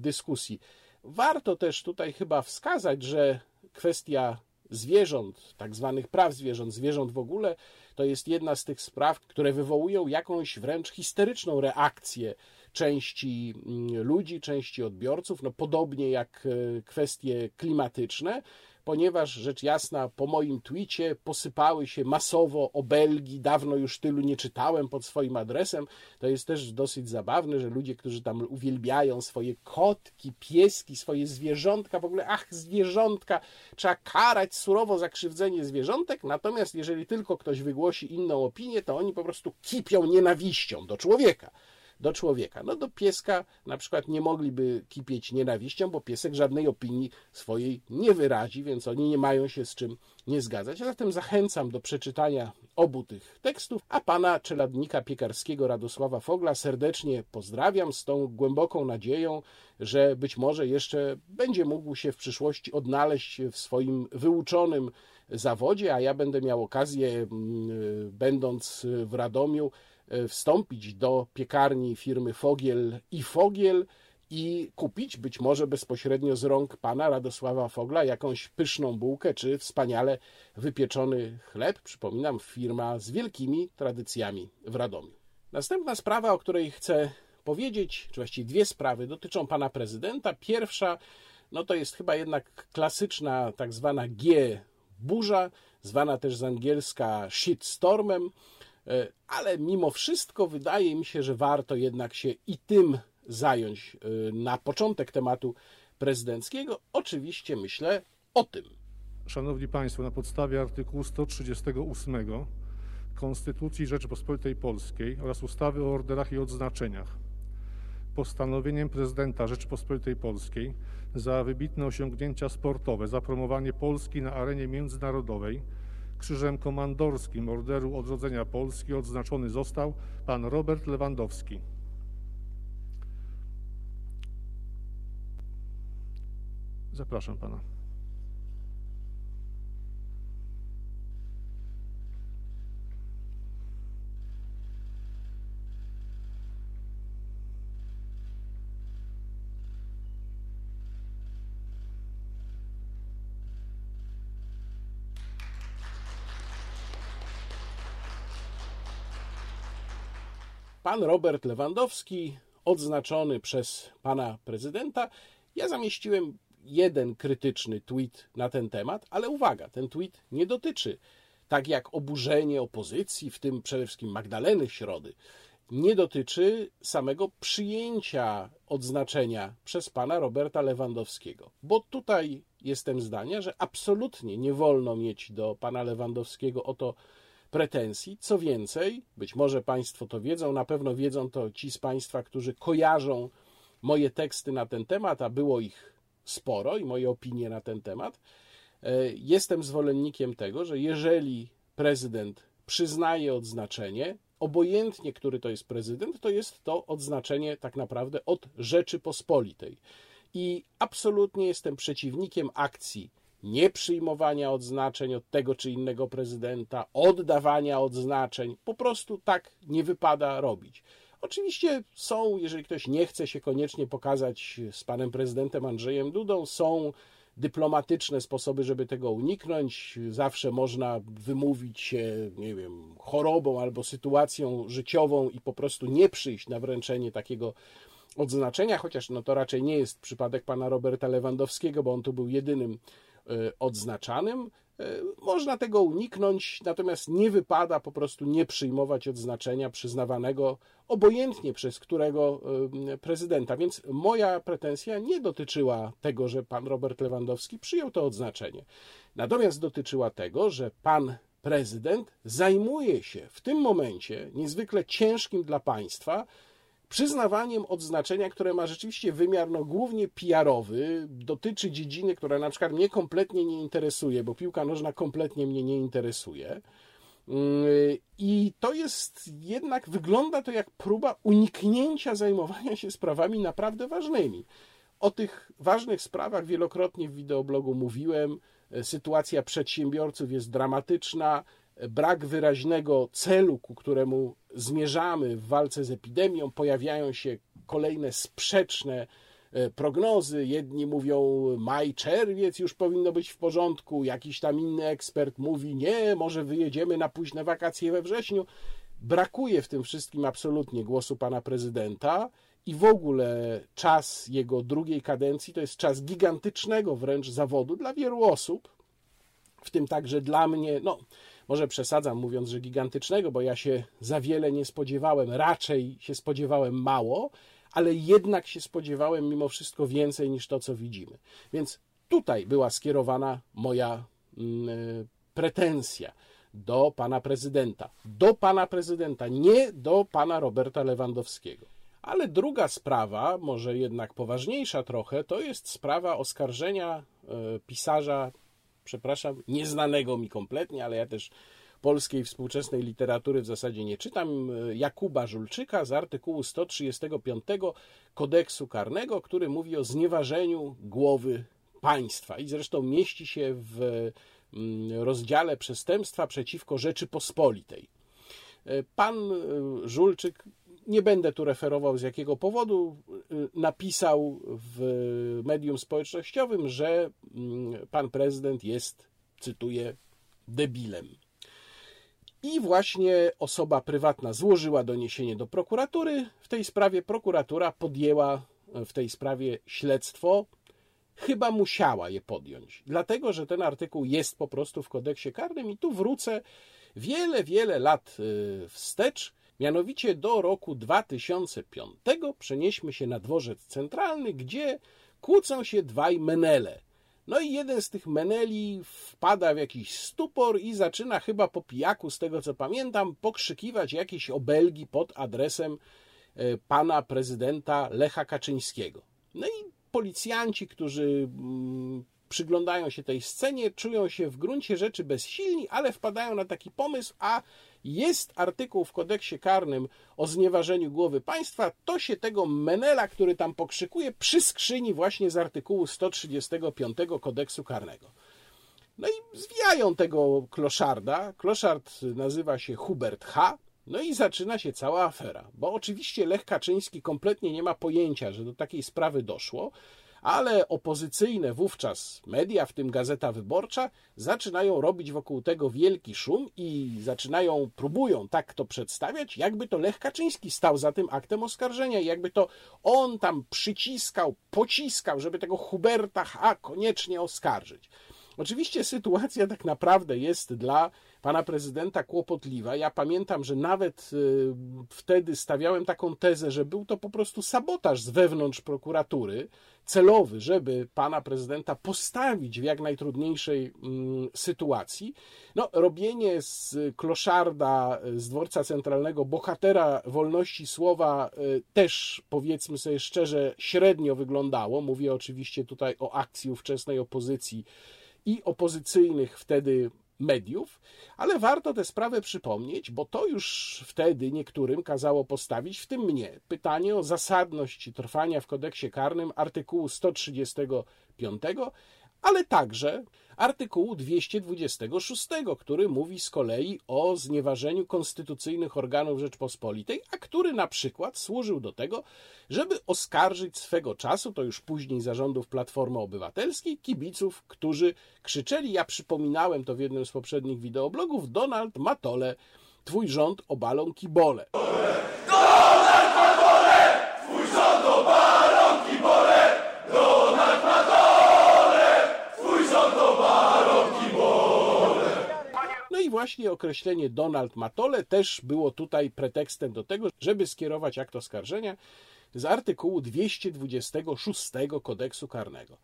dyskusji. Warto też tutaj chyba wskazać, że kwestia zwierząt, tak zwanych praw zwierząt, zwierząt w ogóle, to jest jedna z tych spraw, które wywołują jakąś wręcz histeryczną reakcję części ludzi, części odbiorców, no podobnie jak e, kwestie klimatyczne ponieważ rzecz jasna po moim twicie posypały się masowo obelgi, dawno już tylu nie czytałem pod swoim adresem. To jest też dosyć zabawne, że ludzie, którzy tam uwielbiają swoje kotki, pieski, swoje zwierzątka, w ogóle ach, zwierzątka, trzeba karać surowo za krzywdzenie zwierzątek, natomiast jeżeli tylko ktoś wygłosi inną opinię, to oni po prostu kipią nienawiścią do człowieka do człowieka. No do pieska na przykład nie mogliby kipieć nienawiścią, bo piesek żadnej opinii swojej nie wyrazi, więc oni nie mają się z czym nie zgadzać. Zatem zachęcam do przeczytania obu tych tekstów, a pana czeladnika piekarskiego Radosława Fogla serdecznie pozdrawiam z tą głęboką nadzieją, że być może jeszcze będzie mógł się w przyszłości odnaleźć w swoim wyuczonym zawodzie, a ja będę miał okazję, mm, będąc w Radomiu, wstąpić do piekarni firmy Fogiel i Fogiel i kupić być może bezpośrednio z rąk pana Radosława Fogla jakąś pyszną bułkę czy wspaniale wypieczony chleb. Przypominam, firma z wielkimi tradycjami w Radomiu. Następna sprawa, o której chcę powiedzieć, czy właściwie dwie sprawy, dotyczą pana prezydenta. Pierwsza, no to jest chyba jednak klasyczna tak zwana G burza, zwana też z angielska shitstormem, e, ale mimo wszystko wydaje mi się, że warto jednak się i tym zająć e, na początek tematu prezydenckiego. Oczywiście myślę o tym. Szanowni Państwo, na podstawie artykułu 138 Konstytucji Rzeczypospolitej Polskiej oraz ustawy o orderach i odznaczeniach postanowieniem prezydenta Rzeczypospolitej Polskiej za wybitne osiągnięcia sportowe, za promowanie Polski na arenie międzynarodowej Krzyżem Komandorskim Orderu Odrodzenia Polski odznaczony został pan Robert Lewandowski. Zapraszam pana. Pan Robert Lewandowski, odznaczony przez pana prezydenta. Ja zamieściłem jeden krytyczny tweet na ten temat, ale uwaga, ten tweet nie dotyczy, tak jak oburzenie opozycji, w tym przede wszystkim Magdaleny Środy, nie dotyczy samego przyjęcia odznaczenia przez pana Roberta Lewandowskiego. Bo tutaj jestem zdania, że absolutnie nie wolno mieć do pana Lewandowskiego o to pretensji. Co więcej, być może Państwo to wiedzą, na pewno wiedzą to ci z Państwa, którzy kojarzą moje teksty na ten temat, a było ich sporo i moje opinie na ten temat. E, jestem zwolennikiem tego, że jeżeli prezydent przyznaje odznaczenie, obojętnie który to jest prezydent, to jest to odznaczenie tak naprawdę od Rzeczypospolitej. I absolutnie jestem przeciwnikiem akcji nieprzyjmowania odznaczeń od tego czy innego prezydenta, oddawania odznaczeń. Po prostu tak nie wypada robić. Oczywiście są, jeżeli ktoś nie chce się koniecznie pokazać z panem prezydentem Andrzejem Dudą, są dyplomatyczne sposoby, żeby tego uniknąć. Zawsze można wymówić się, nie wiem, chorobą albo sytuacją życiową i po prostu nie przyjść na wręczenie takiego odznaczenia, chociaż no to raczej nie jest przypadek pana Roberta Lewandowskiego, bo on tu był jedynym odznaczanym. E, można tego uniknąć, natomiast nie wypada po prostu nie przyjmować odznaczenia przyznawanego obojętnie przez którego e, prezydenta. Więc moja pretensja nie dotyczyła tego, że pan Robert Lewandowski przyjął to odznaczenie. Natomiast dotyczyła tego, że pan prezydent zajmuje się w tym momencie niezwykle ciężkim dla państwa przyznawaniem odznaczenia, które ma rzeczywiście wymiar no, głównie PR-owy, dotyczy dziedziny, która na przykład mnie kompletnie nie interesuje, bo piłka nożna kompletnie mnie nie interesuje. Mm, I to jest jednak, wygląda to jak próba uniknięcia zajmowania się sprawami naprawdę ważnymi. O tych ważnych sprawach wielokrotnie w wideoblogu mówiłem. Sytuacja przedsiębiorców jest dramatyczna brak wyraźnego celu, ku któremu zmierzamy w walce z epidemią, pojawiają się kolejne sprzeczne e, prognozy. Jedni mówią maj, czerwiec już powinno być w porządku, jakiś tam inny ekspert mówi nie, może wyjedziemy na późne wakacje we wrześniu. Brakuje w tym wszystkim absolutnie głosu pana prezydenta i w ogóle czas jego drugiej kadencji to jest czas gigantycznego wręcz zawodu dla wielu osób, w tym także dla mnie. No, może przesadzam mówiąc, że gigantycznego, bo ja się za wiele nie spodziewałem, raczej się spodziewałem mało, ale jednak się spodziewałem mimo wszystko więcej niż to, co widzimy. Więc tutaj była skierowana moja mm, e, pretensja do pana prezydenta. Do pana prezydenta, nie do pana Roberta Lewandowskiego. Ale druga sprawa, może jednak poważniejsza trochę, to jest sprawa oskarżenia e, pisarza, przepraszam, nieznanego mi kompletnie, ale ja też polskiej współczesnej literatury w zasadzie nie czytam, Jakuba Żulczyka z artykułu 135 kodeksu karnego, który mówi o znieważeniu głowy państwa i zresztą mieści się w mm, rozdziale przestępstwa przeciwko Rzeczypospolitej. E, pan e, Żulczyk, nie będę tu referował z jakiego powodu, napisał w medium społecznościowym, że mm, pan prezydent jest, cytuję, debilem. I właśnie osoba prywatna złożyła doniesienie do prokuratury. W tej sprawie prokuratura podjęła w tej sprawie śledztwo. Chyba musiała je podjąć, dlatego że ten artykuł jest po prostu w kodeksie karnym, i tu wrócę wiele, wiele lat y, wstecz. Mianowicie do roku 2005 przenieśmy się na dworzec centralny, gdzie kłócą się dwaj menele no i jeden z tych meneli wpada w jakiś stupor i zaczyna chyba po pijaku, z tego co pamiętam, pokrzykiwać jakieś obelgi pod adresem e, pana prezydenta Lecha Kaczyńskiego. No i policjanci, którzy mm, przyglądają się tej scenie, czują się w gruncie rzeczy bezsilni, ale wpadają na taki pomysł, a jest artykuł w kodeksie karnym o znieważeniu głowy państwa, to się tego Menela, który tam pokrzykuje, przyskrzyni właśnie z artykułu 135 kodeksu karnego. No i zwijają tego kloszarda. Kloszard nazywa się Hubert H. No i zaczyna się cała afera, bo oczywiście Lech Kaczyński kompletnie nie ma pojęcia, że do takiej sprawy doszło ale opozycyjne wówczas media, w tym Gazeta Wyborcza, zaczynają robić wokół tego wielki szum i zaczynają, próbują tak to przedstawiać, jakby to Lech Kaczyński stał za tym aktem oskarżenia, jakby to on tam przyciskał, pociskał, żeby tego Huberta H. koniecznie oskarżyć. Oczywiście sytuacja tak naprawdę jest dla pana prezydenta kłopotliwa. Ja pamiętam, że nawet y, wtedy stawiałem taką tezę, że był to po prostu sabotaż z wewnątrz prokuratury, celowy, żeby pana prezydenta postawić w jak najtrudniejszej mm, sytuacji. No, robienie z kloszarda, z dworca centralnego, bohatera wolności słowa y, też, powiedzmy sobie szczerze, średnio wyglądało. Mówię oczywiście tutaj o akcji ówczesnej opozycji i opozycyjnych wtedy mediów, ale warto tę sprawę przypomnieć, bo to już wtedy niektórym kazało postawić, w tym mnie, pytanie o zasadność trwania w kodeksie karnym artykułu 135, ale także artykułu 226, który mówi z kolei o znieważeniu konstytucyjnych organów Rzeczpospolitej, a który na przykład służył do tego, żeby oskarżyć swego czasu, to już później zarządów Platformy Obywatelskiej, kibiców, którzy krzyczeli, ja przypominałem to w jednym z poprzednich wideoblogów, Donald Matole, twój rząd obalą kibole. Właśnie określenie Donald Matole też było tutaj pretekstem do tego, żeby skierować akt oskarżenia z artykułu 226 kodeksu karnego.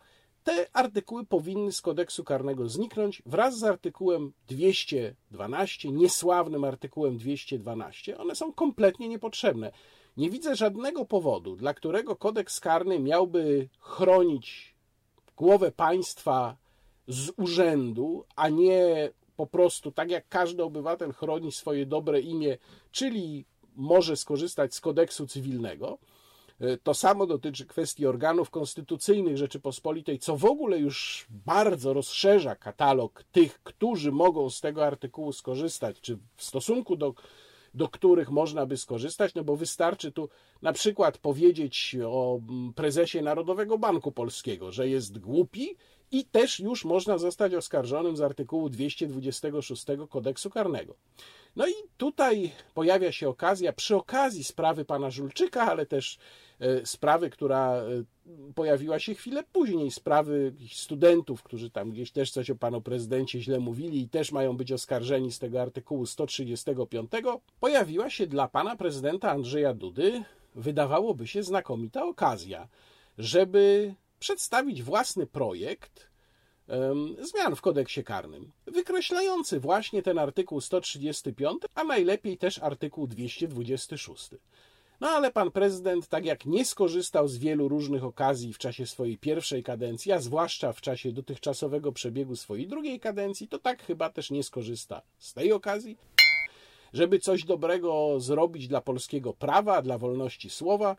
Te artykuły powinny z kodeksu karnego zniknąć wraz z artykułem 212, niesławnym artykułem 212. One są kompletnie niepotrzebne. Nie widzę żadnego powodu, dla którego kodeks karny miałby chronić głowę państwa z urzędu, a nie po prostu, tak jak każdy obywatel chroni swoje dobre imię, czyli może skorzystać z kodeksu cywilnego. E, to samo dotyczy kwestii organów konstytucyjnych Rzeczypospolitej, co w ogóle już bardzo rozszerza katalog tych, którzy mogą z tego artykułu skorzystać, czy w stosunku do, do których można by skorzystać, no bo wystarczy tu na przykład powiedzieć o prezesie Narodowego Banku Polskiego, że jest głupi i też już można zostać oskarżonym z artykułu 226 kodeksu karnego. No i tutaj pojawia się okazja, przy okazji sprawy pana Żulczyka, ale też e, sprawy, która e, pojawiła się chwilę później, sprawy studentów, którzy tam gdzieś też coś o panu prezydencie źle mówili i też mają być oskarżeni z tego artykułu 135, pojawiła się dla pana prezydenta Andrzeja Dudy, wydawałoby się, znakomita okazja, żeby przedstawić własny projekt zmian w kodeksie karnym, wykreślający właśnie ten artykuł 135, a najlepiej też artykuł 226. No ale pan prezydent, tak jak nie skorzystał z wielu różnych okazji w czasie swojej pierwszej kadencji, a zwłaszcza w czasie dotychczasowego przebiegu swojej drugiej kadencji, to tak chyba też nie skorzysta z tej okazji, żeby coś dobrego zrobić dla polskiego prawa, dla wolności słowa,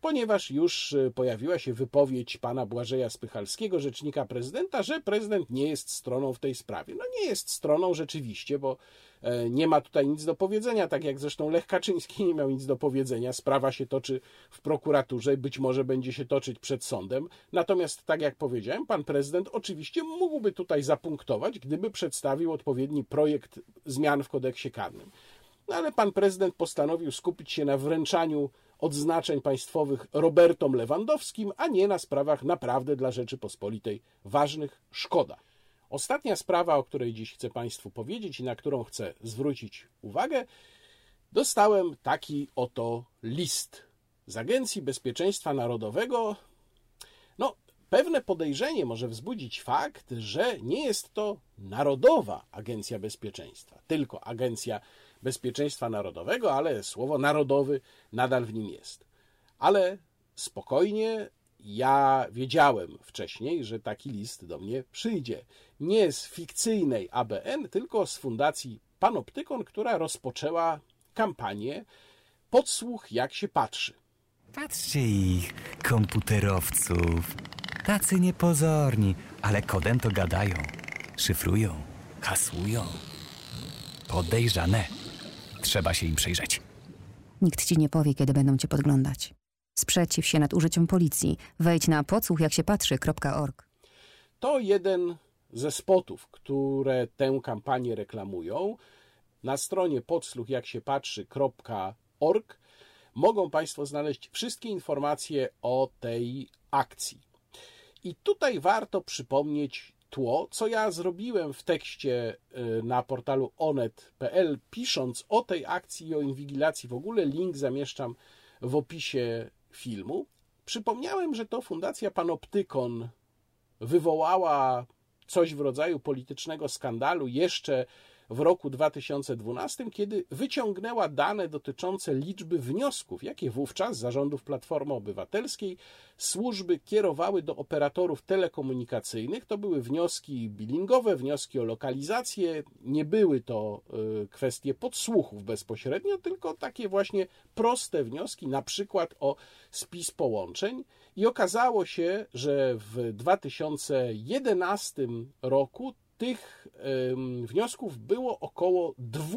ponieważ już e, pojawiła się wypowiedź pana Błażeja Spychalskiego, rzecznika prezydenta, że prezydent nie jest stroną w tej sprawie. No nie jest stroną rzeczywiście, bo e, nie ma tutaj nic do powiedzenia, tak jak zresztą Lech Kaczyński nie miał nic do powiedzenia. Sprawa się toczy w prokuraturze, być może będzie się toczyć przed sądem. Natomiast, tak jak powiedziałem, pan prezydent oczywiście mógłby tutaj zapunktować, gdyby przedstawił odpowiedni projekt zmian w kodeksie karnym. No ale pan prezydent postanowił skupić się na wręczaniu odznaczeń państwowych Robertom Lewandowskim, a nie na sprawach naprawdę dla Rzeczypospolitej ważnych. Szkoda. Ostatnia sprawa, o której dziś chcę Państwu powiedzieć i na którą chcę zwrócić uwagę, dostałem taki oto list z Agencji Bezpieczeństwa Narodowego. No, pewne podejrzenie może wzbudzić fakt, że nie jest to Narodowa Agencja Bezpieczeństwa, tylko Agencja Bezpieczeństwa Narodowego, ale słowo narodowy nadal w nim jest. Ale spokojnie, ja wiedziałem wcześniej, że taki list do mnie przyjdzie. Nie z fikcyjnej ABN, tylko z Fundacji Panoptykon, która rozpoczęła kampanię Podsłuch jak się patrzy. Patrzcie ich, komputerowców. Tacy niepozorni, ale kodem to gadają. Szyfrują, hasłują. Podejrzane. Trzeba się im przyjrzeć. Nikt ci nie powie, kiedy będą cię podglądać. Sprzeciw się nadużyciom policji. Wejdź na podsłuch jak się patrzy.org. To jeden ze spotów, które tę kampanię reklamują. Na stronie podsłuch jak się patrzy.org mogą Państwo znaleźć wszystkie informacje o tej akcji. I tutaj warto przypomnieć tło, co ja zrobiłem w tekście y, na portalu onet.pl, pisząc o tej akcji i o inwigilacji. W ogóle link zamieszczam w opisie filmu. Przypomniałem, że to Fundacja Panoptykon wywołała coś w rodzaju politycznego skandalu jeszcze w roku 2012, kiedy wyciągnęła dane dotyczące liczby wniosków, jakie wówczas zarządów Platformy Obywatelskiej służby kierowały do operatorów telekomunikacyjnych. To były wnioski billingowe, wnioski o lokalizację. Nie były to y, kwestie podsłuchów bezpośrednio, tylko takie właśnie proste wnioski, na przykład o spis połączeń. I okazało się, że w 2011 roku tych wniosków było około 2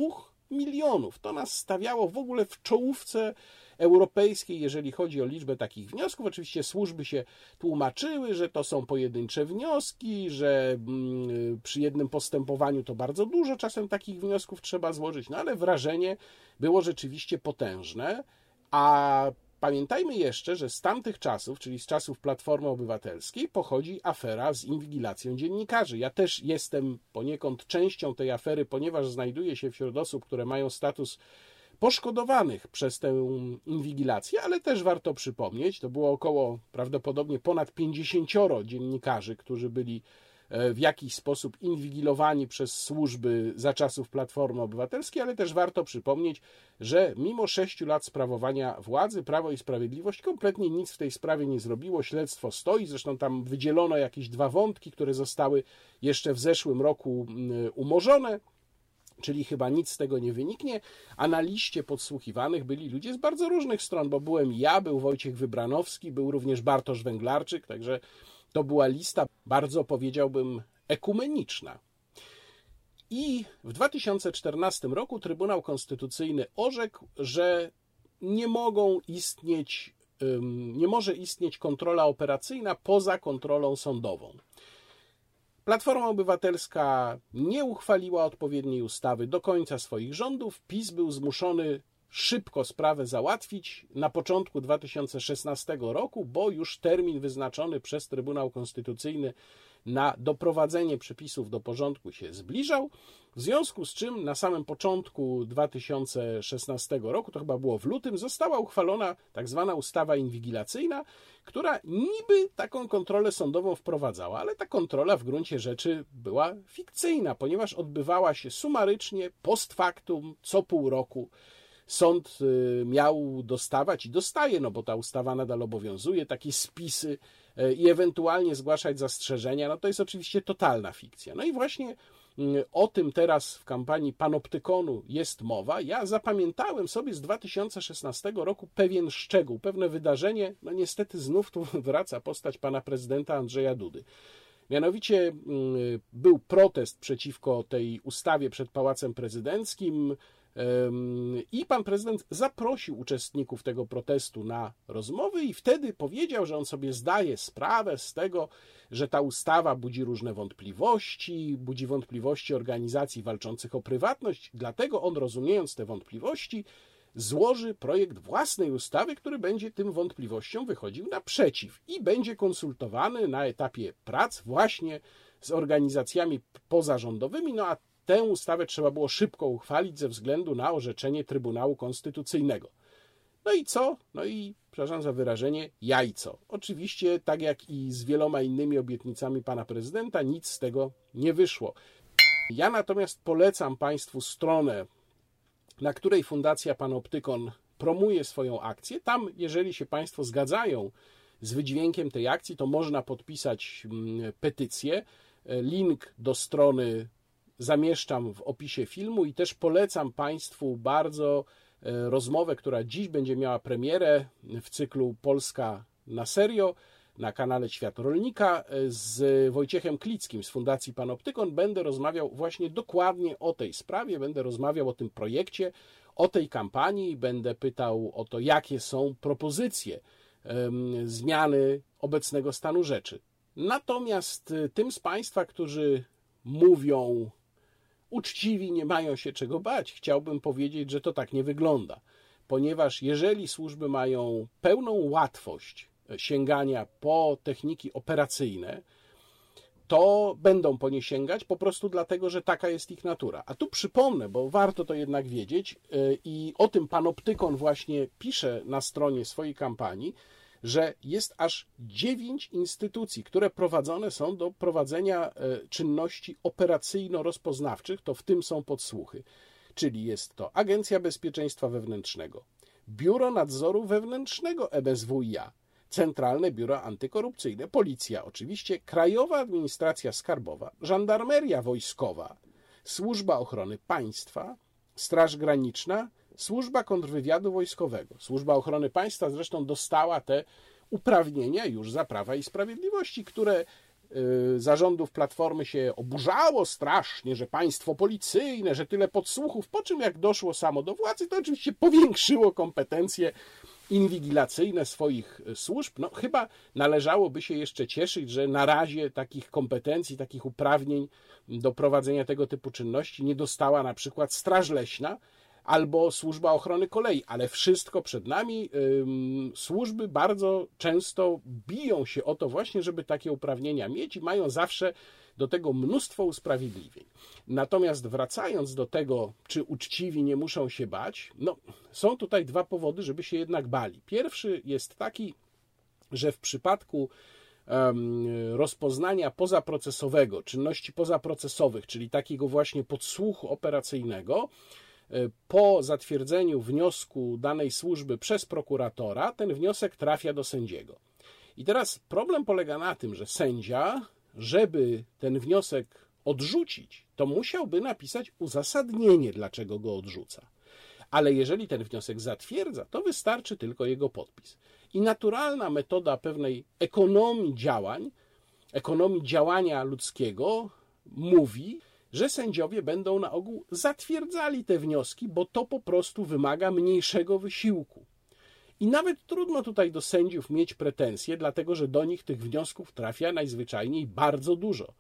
milionów. To nas stawiało w ogóle w czołówce europejskiej, jeżeli chodzi o liczbę takich wniosków. Oczywiście służby się tłumaczyły, że to są pojedyncze wnioski, że mm, przy jednym postępowaniu to bardzo dużo czasem takich wniosków trzeba złożyć, no ale wrażenie było rzeczywiście potężne. A Pamiętajmy jeszcze, że z tamtych czasów, czyli z czasów Platformy Obywatelskiej, pochodzi afera z inwigilacją dziennikarzy. Ja też jestem poniekąd częścią tej afery, ponieważ znajduję się wśród osób, które mają status poszkodowanych przez tę inwigilację, ale też warto przypomnieć, to było około prawdopodobnie ponad 50 dziennikarzy, którzy byli w jakiś sposób inwigilowani przez służby za czasów Platformy Obywatelskiej, ale też warto przypomnieć, że mimo sześciu lat sprawowania władzy Prawo i Sprawiedliwość kompletnie nic w tej sprawie nie zrobiło. Śledztwo stoi, zresztą tam wydzielono jakieś dwa wątki, które zostały jeszcze w zeszłym roku umorzone czyli chyba nic z tego nie wyniknie, a na liście podsłuchiwanych byli ludzie z bardzo różnych stron, bo byłem ja, był Wojciech Wybranowski, był również Bartosz Węglarczyk, także to była lista bardzo, powiedziałbym, ekumeniczna. I w 2014 roku Trybunał Konstytucyjny orzekł, że nie mogą istnieć, nie może istnieć kontrola operacyjna poza kontrolą sądową. Platforma Obywatelska nie uchwaliła odpowiedniej ustawy do końca swoich rządów. PiS był zmuszony szybko sprawę załatwić na początku 2016 roku, bo już termin wyznaczony przez Trybunał Konstytucyjny na doprowadzenie przepisów do porządku się zbliżał, w związku z czym na samym początku 2016 roku, to chyba było w lutym, została uchwalona tak zwana ustawa inwigilacyjna, która niby taką kontrolę sądową wprowadzała, ale ta kontrola w gruncie rzeczy była fikcyjna, ponieważ odbywała się sumarycznie, post factum, co pół roku sąd y, miał dostawać i dostaje, no bo ta ustawa nadal obowiązuje, takie spisy y, i ewentualnie zgłaszać zastrzeżenia, no to jest oczywiście totalna fikcja. No i właśnie y, o tym teraz w kampanii Panoptykonu jest mowa. Ja zapamiętałem sobie z 2016 roku pewien szczegół, pewne wydarzenie. No niestety znów tu wraca postać pana prezydenta Andrzeja Dudy. Mianowicie był protest przeciwko tej ustawie przed Pałacem Prezydenckim. I pan prezydent zaprosił uczestników tego protestu na rozmowy, i wtedy powiedział, że on sobie zdaje sprawę z tego, że ta ustawa budzi różne wątpliwości, budzi wątpliwości organizacji walczących o prywatność. Dlatego on, rozumiejąc te wątpliwości, złoży projekt własnej ustawy, który będzie tym wątpliwościom wychodził naprzeciw i będzie konsultowany na etapie prac właśnie z organizacjami pozarządowymi, no a tę ustawę trzeba było szybko uchwalić ze względu na orzeczenie Trybunału Konstytucyjnego. No i co? No i, przepraszam za wyrażenie, jajco. Oczywiście, tak jak i z wieloma innymi obietnicami pana prezydenta, nic z tego nie wyszło. Ja natomiast polecam Państwu stronę, na której Fundacja Panoptykon promuje swoją akcję. Tam, jeżeli się Państwo zgadzają z wydźwiękiem tej akcji, to można podpisać mm, petycję. Link do strony zamieszczam w opisie filmu i też polecam Państwu bardzo e, rozmowę, która dziś będzie miała premierę w cyklu Polska na serio na kanale Świat Rolnika e, z Wojciechem Klickim z Fundacji Panoptykon. Będę rozmawiał właśnie dokładnie o tej sprawie, będę rozmawiał o tym projekcie, o tej kampanii, będę pytał o to, jakie są propozycje zmiany obecnego stanu rzeczy. Natomiast e, tym z Państwa, którzy mówią uczciwi, nie mają się czego bać. Chciałbym powiedzieć, że to tak nie wygląda, ponieważ jeżeli służby mają pełną łatwość sięgania po techniki operacyjne, to będą po nie sięgać po prostu dlatego, że taka jest ich natura. A tu przypomnę, bo warto to jednak wiedzieć, y, i o tym panoptykon właśnie pisze na stronie swojej kampanii, że jest aż dziewięć instytucji, które prowadzone są do prowadzenia e, czynności operacyjno-rozpoznawczych, to w tym są podsłuchy. Czyli jest to Agencja Bezpieczeństwa Wewnętrznego, Biuro Nadzoru Wewnętrznego MSWiA, Centralne Biuro Antykorupcyjne, Policja oczywiście, Krajowa Administracja Skarbowa, Żandarmeria Wojskowa, Służba Ochrony Państwa, Straż Graniczna, Służba Kontrwywiadu Wojskowego, Służba Ochrony Państwa zresztą dostała te uprawnienia już za Prawa i Sprawiedliwości, które y, zarządów Platformy się oburzało strasznie, że państwo policyjne, że tyle podsłuchów, po czym jak doszło samo do władzy, to oczywiście powiększyło kompetencje inwigilacyjne swoich służb. No, chyba należałoby się jeszcze cieszyć, że na razie takich kompetencji, takich uprawnień do prowadzenia tego typu czynności nie dostała na przykład Straż Leśna, albo służba ochrony kolei, ale wszystko przed nami. Służby bardzo często biją się o to właśnie, żeby takie uprawnienia mieć i mają zawsze do tego mnóstwo usprawiedliwień. Natomiast wracając do tego, czy uczciwi nie muszą się bać, no, są tutaj dwa powody, żeby się jednak bali. Pierwszy jest taki, że w przypadku rozpoznania pozaprocesowego, czynności pozaprocesowych, czyli takiego właśnie podsłuchu operacyjnego, po zatwierdzeniu wniosku danej służby przez prokuratora, ten wniosek trafia do sędziego. I teraz problem polega na tym, że sędzia, żeby ten wniosek odrzucić, to musiałby napisać uzasadnienie, dlaczego go odrzuca. Ale jeżeli ten wniosek zatwierdza, to wystarczy tylko jego podpis. I naturalna metoda pewnej ekonomii działań, ekonomii działania ludzkiego mówi, że sędziowie będą na ogół zatwierdzali te wnioski, bo to po prostu wymaga mniejszego wysiłku. I nawet trudno tutaj do sędziów mieć pretensje, dlatego że do nich tych wniosków trafia najzwyczajniej bardzo dużo.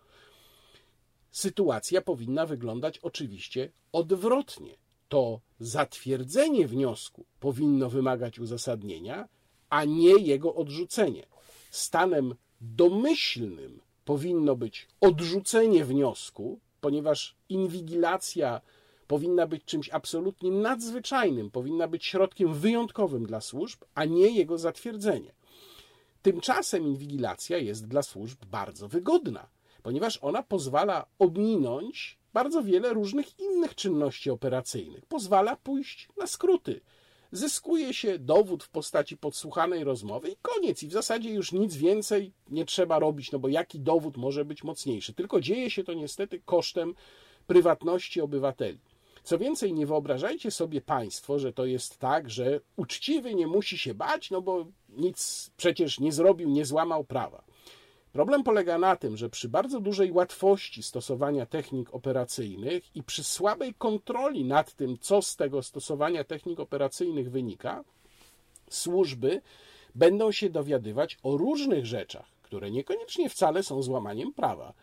Sytuacja powinna wyglądać oczywiście odwrotnie. To zatwierdzenie wniosku powinno wymagać uzasadnienia, a nie jego odrzucenie. Stanem domyślnym powinno być odrzucenie wniosku, ponieważ inwigilacja powinna być czymś absolutnie nadzwyczajnym, powinna być środkiem wyjątkowym dla służb, a nie jego zatwierdzenie. Tymczasem inwigilacja jest dla służb bardzo wygodna, ponieważ ona pozwala ominąć bardzo wiele różnych innych czynności operacyjnych. Pozwala pójść na skróty. Zyskuje się dowód w postaci podsłuchanej rozmowy i koniec. I w zasadzie już nic więcej nie trzeba robić, no bo jaki dowód może być mocniejszy? Tylko dzieje się to niestety kosztem prywatności obywateli. Co więcej, nie wyobrażajcie sobie Państwo, że to jest tak, że uczciwy nie musi się bać, no bo nic przecież nie zrobił, nie złamał prawa. Problem polega na tym, że przy bardzo dużej łatwości stosowania technik operacyjnych i przy słabej kontroli nad tym, co z tego stosowania technik operacyjnych wynika, służby będą się dowiadywać o różnych rzeczach, które niekoniecznie wcale są złamaniem prawa,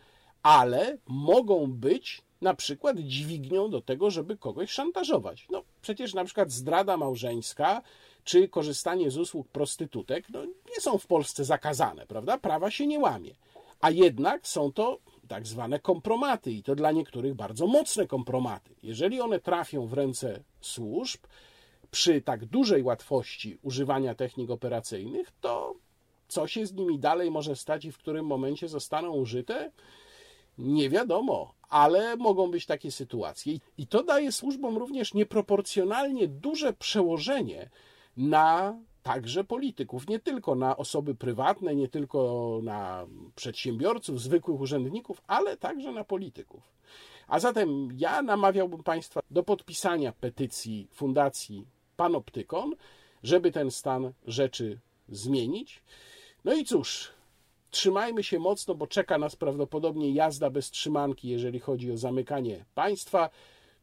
ale mogą być na przykład dźwignią do tego, żeby kogoś szantażować. No przecież na przykład zdrada małżeńska czy korzystanie z usług prostytutek no, nie są w Polsce zakazane, prawda? Prawa się nie łamie. A jednak są to tak zwane kompromaty i to dla niektórych bardzo mocne kompromaty. Jeżeli one trafią w ręce służb przy tak dużej łatwości używania technik operacyjnych, to co się z nimi dalej może stać i w którym momencie zostaną użyte, nie wiadomo, ale mogą być takie sytuacje. I to daje służbom również nieproporcjonalnie duże przełożenie na także polityków, nie tylko na osoby prywatne, nie tylko na przedsiębiorców, zwykłych urzędników, ale także na polityków. A zatem ja namawiałbym Państwa do podpisania petycji Fundacji Panoptykon, żeby ten stan rzeczy zmienić. No i cóż, trzymajmy się mocno, bo czeka nas prawdopodobnie jazda bez trzymanki, jeżeli chodzi o zamykanie państwa.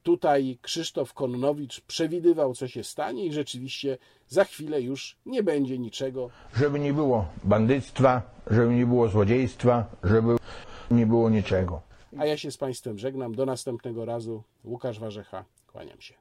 Tutaj Krzysztof Kononowicz przewidywał, co się stanie, i rzeczywiście za chwilę już nie będzie niczego. żeby nie było bandyctwa, żeby nie było złodziejstwa, żeby nie było niczego. A ja się z Państwem żegnam. Do następnego razu. Łukasz Warzecha, kłaniam się.